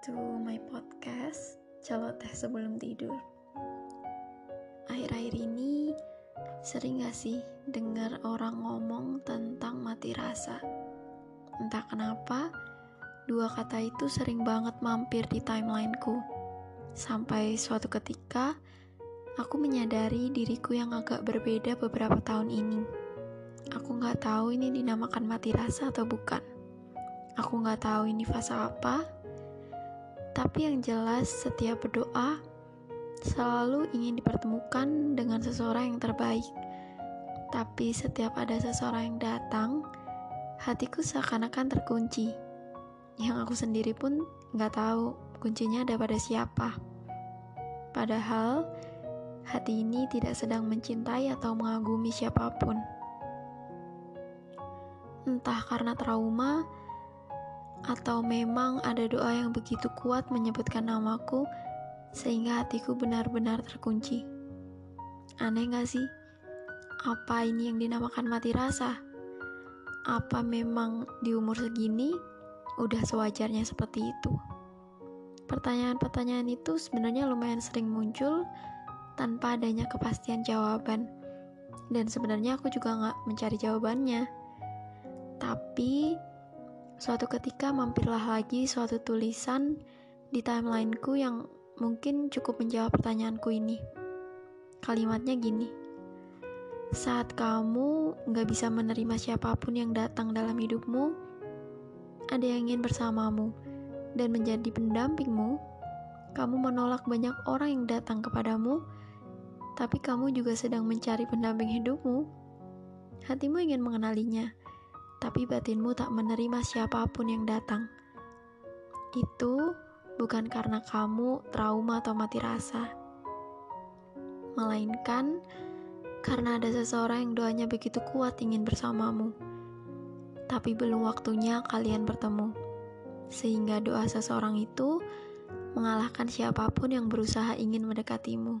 to my podcast Celoteh Sebelum Tidur. Akhir-akhir ini sering gak sih dengar orang ngomong tentang mati rasa? Entah kenapa dua kata itu sering banget mampir di timelineku. Sampai suatu ketika aku menyadari diriku yang agak berbeda beberapa tahun ini. Aku gak tahu ini dinamakan mati rasa atau bukan. Aku nggak tahu ini fase apa, tapi yang jelas setiap berdoa selalu ingin dipertemukan dengan seseorang yang terbaik. Tapi setiap ada seseorang yang datang, hatiku seakan-akan terkunci. Yang aku sendiri pun nggak tahu kuncinya ada pada siapa. Padahal hati ini tidak sedang mencintai atau mengagumi siapa pun. Entah karena trauma atau memang ada doa yang begitu kuat menyebutkan namaku sehingga hatiku benar-benar terkunci. Aneh gak sih? Apa ini yang dinamakan mati rasa? Apa memang di umur segini udah sewajarnya seperti itu? Pertanyaan-pertanyaan itu sebenarnya lumayan sering muncul tanpa adanya kepastian jawaban. Dan sebenarnya aku juga gak mencari jawabannya. Tapi Suatu ketika mampirlah lagi suatu tulisan di timelineku yang mungkin cukup menjawab pertanyaanku ini. Kalimatnya gini, saat kamu gak bisa menerima siapa pun yang datang dalam hidupmu, ada yang ingin bersamamu dan menjadi pendampingmu, kamu menolak banyak orang yang datang kepadamu, tapi kamu juga sedang mencari pendamping hidupmu. Hatimu ingin mengenalinya, tapi batinmu tak menerima siapa pun yang datang. Itu bukan karena kamu trauma atau mati rasa, melainkan karena ada seseorang yang doanya begitu kuat ingin bersamamu, tapi belum waktunya kalian bertemu, sehingga doa seseorang itu mengalahkan siapa pun yang berusaha ingin mendekatimu.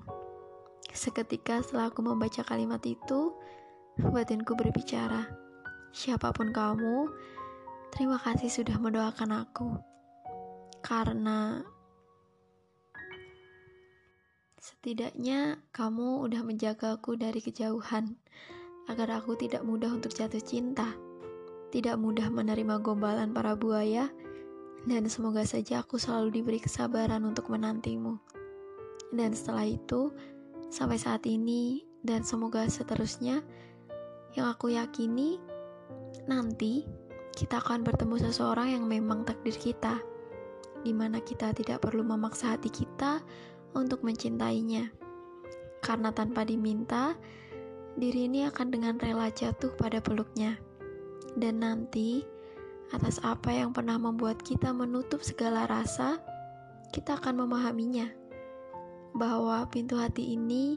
Seketika setelah aku membaca kalimat itu, batinku berbicara siapa pun kamu, terima kasih sudah mendoakan aku. Karena setidaknya kamu udah menjagaku dari kejauhan agar aku tidak mudah untuk jatuh cinta, tidak mudah menerima gombalan para buaya, dan semoga saja aku selalu diberi kesabaran untuk menantimu. Dan setelah itu, sampai saat ini, dan semoga seterusnya, yang aku yakini nanti kita akan bertemu seseorang yang memang takdir kita, di mana kita tidak perlu memaksa hati kita untuk mencintainya. Karena tanpa diminta, diri ini akan dengan rela jatuh pada peluknya. Dan nanti, atas apa yang pernah membuat kita menutup segala rasa, kita akan memahaminya. Bahwa pintu hati ini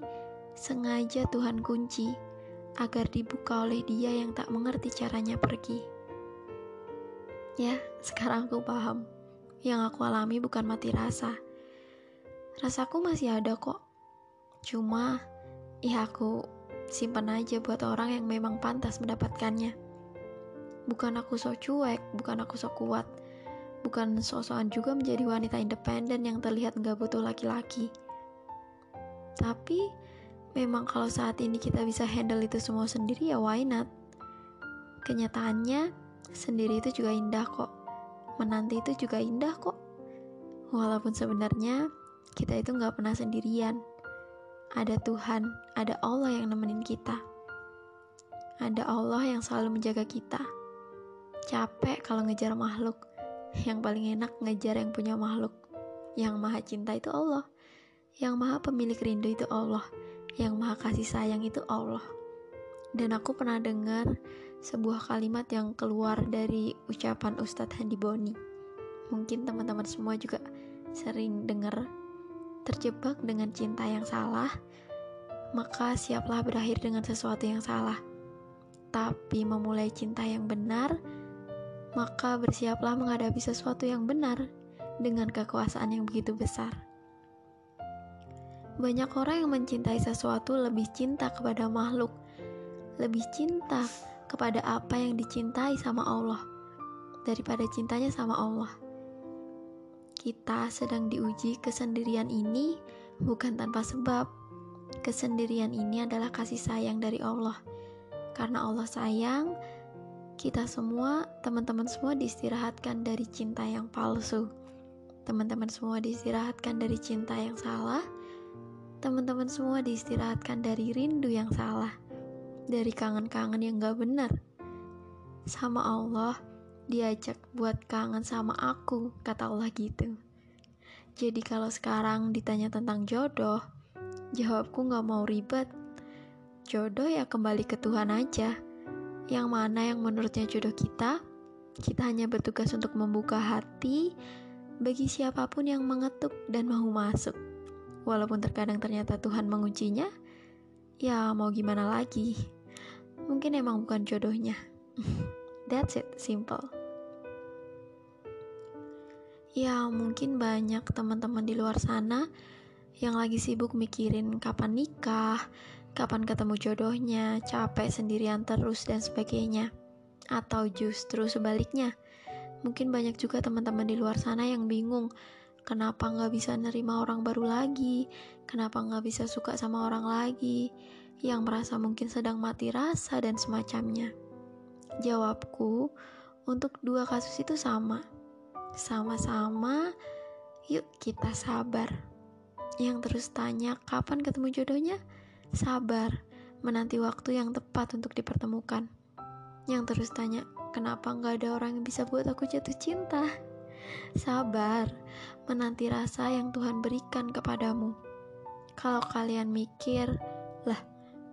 sengaja Tuhan kunci agar dibuka oleh dia yang tak mengerti caranya pergi. Ya, sekarang aku paham. Yang aku alami bukan mati rasa. Rasaku masih ada kok. Cuma, ya aku simpan aja buat orang yang memang pantas mendapatkannya. Bukan aku sok cuek, bukan aku sok kuat. Bukan sok-sokan juga menjadi wanita independen yang terlihat gak butuh laki-laki. Tapi, memang kalau saat ini kita bisa handle itu semua sendiri ya why not? Kenyataannya, sendiri itu juga indah kok. Menanti itu juga indah kok. Walaupun sebenarnya kita itu nggak pernah sendirian. Ada Tuhan, ada Allah yang nemenin kita. Ada Allah yang selalu menjaga kita. Capek kalau ngejar makhluk. Yang paling enak ngejar yang punya makhluk. Yang maha cinta itu Allah. Yang maha pemilik rindu itu Allah yang maha kasih sayang itu Allah. Dan aku pernah dengar sebuah kalimat yang keluar dari ucapan Ustadz Handi Boni. Mungkin teman-teman semua juga sering dengar terjebak dengan cinta yang salah, maka siaplah berakhir dengan sesuatu yang salah. Tapi memulai cinta yang benar, maka bersiaplah menghadapi sesuatu yang benar dengan kekuasaan yang begitu besar. Banyak orang yang mencintai sesuatu lebih cinta kepada makhluk, lebih cinta kepada apa yang dicintai sama Allah daripada cintanya sama Allah. kita sedang diuji kesendirian ini bukan tanpa sebab. Kesendirian ini adalah kasih sayang dari Allah. Karena Allah sayang, kita semua, teman-teman semua diistirahatkan dari cinta yang palsu. Teman-teman semua diistirahatkan dari cinta yang salah. Teman-teman semua diistirahatkan dari rindu yang salah. Dari kangen-kangen yang gak benar. Sama Allah, diajak buat kangen sama aku, kata Allah gitu. Jadi kalau sekarang ditanya tentang jodoh, jawabku gak mau ribet. Jodoh ya kembali ke Tuhan aja. Yang mana yang menurutnya jodoh kita, kita hanya bertugas untuk membuka hati bagi siapa pun yang mengetuk dan mau masuk. Walaupun terkadang ternyata Tuhan menguncinya, ya mau gimana lagi. Mungkin emang bukan jodohnya. That's it, simple. Ya, mungkin banyak teman-teman di luar sana yang lagi sibuk mikirin kapan nikah, kapan ketemu jodohnya, capek sendirian terus, dan sebagainya. Atau justru sebaliknya, mungkin banyak juga teman-teman di luar sana yang bingung kenapa nggak bisa nerima orang baru lagi, kenapa nggak bisa suka sama orang lagi, yang merasa mungkin sedang mati rasa dan semacamnya. Jawabku, untuk dua kasus itu sama. Sama-sama, yuk kita sabar. Yang terus tanya kapan ketemu jodohnya? Sabar, menanti waktu yang tepat untuk dipertemukan. Yang terus tanya, kenapa nggak ada orang yang bisa buat aku jatuh cinta? Sabar, menanti rasa yang Tuhan berikan kepadamu. Kalau kalian mikir, lah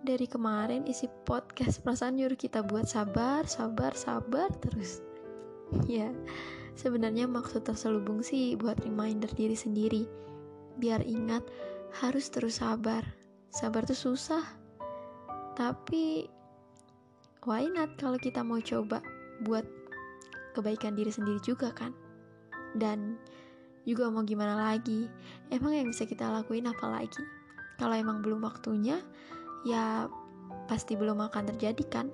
dari kemarin isi podcast perasaan nyuruh kita buat sabar, sabar, sabar terus. Ya, sebenarnya maksud terselubung sih buat reminder diri sendiri. Biar ingat harus terus sabar. Sabar tuh susah. Tapi why not kalau kita mau coba buat kebaikan diri sendiri juga kan? Dan juga mau gimana lagi? Emang yang bisa kita lakuin apa lagi? Kalau emang belum waktunya, ya pasti belum akan terjadi kan?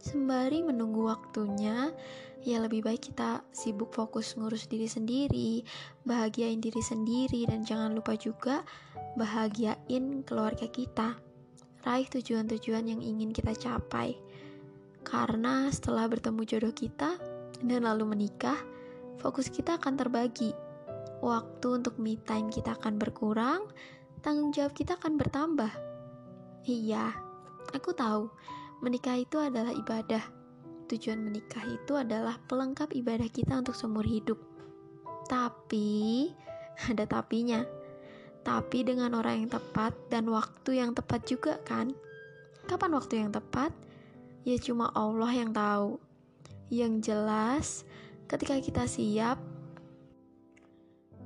Sembari menunggu waktunya, ya lebih baik kita sibuk fokus ngurus diri sendiri, bahagiain diri sendiri, dan jangan lupa juga bahagiain keluarga kita. Raih tujuan-tujuan yang ingin kita capai. Karena setelah bertemu jodoh kita dan lalu menikah, fokus kita akan terbagi. Waktu untuk me time kita akan berkurang, tanggung jawab kita akan bertambah Iya, aku tahu menikah itu adalah ibadah. Tujuan menikah itu adalah pelengkap ibadah kita untuk seumur hidup. Tapi, ada tapinya. Tapi dengan orang yang tepat dan waktu yang tepat juga kan? Kapan waktu yang tepat? Ya cuma Allah yang tahu. Yang jelas, ketika kita siap,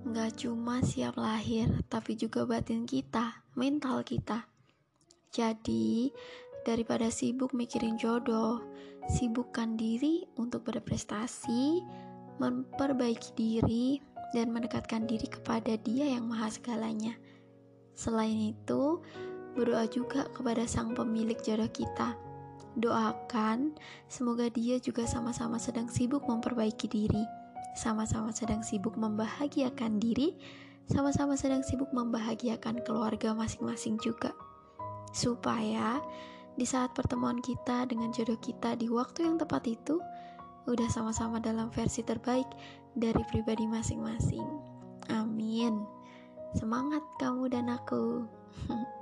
nggak cuma siap lahir, tapi juga batin kita, mental kita. Jadi, daripada sibuk mikirin jodoh, sibukkan diri untuk berprestasi, memperbaiki diri, dan mendekatkan diri kepada Dia yang Maha Segalanya. Selain itu, berdoa juga kepada Sang Pemilik jodoh kita. Doakan semoga Dia juga sama-sama sedang sibuk memperbaiki diri, sama-sama sedang sibuk membahagiakan diri, sama-sama sedang sibuk membahagiakan keluarga masing-masing juga supaya di saat pertemuan kita dengan jodoh kita di waktu yang tepat itu udah sama-sama dalam versi terbaik dari pribadi masing-masing. Amin. Semangat kamu dan aku.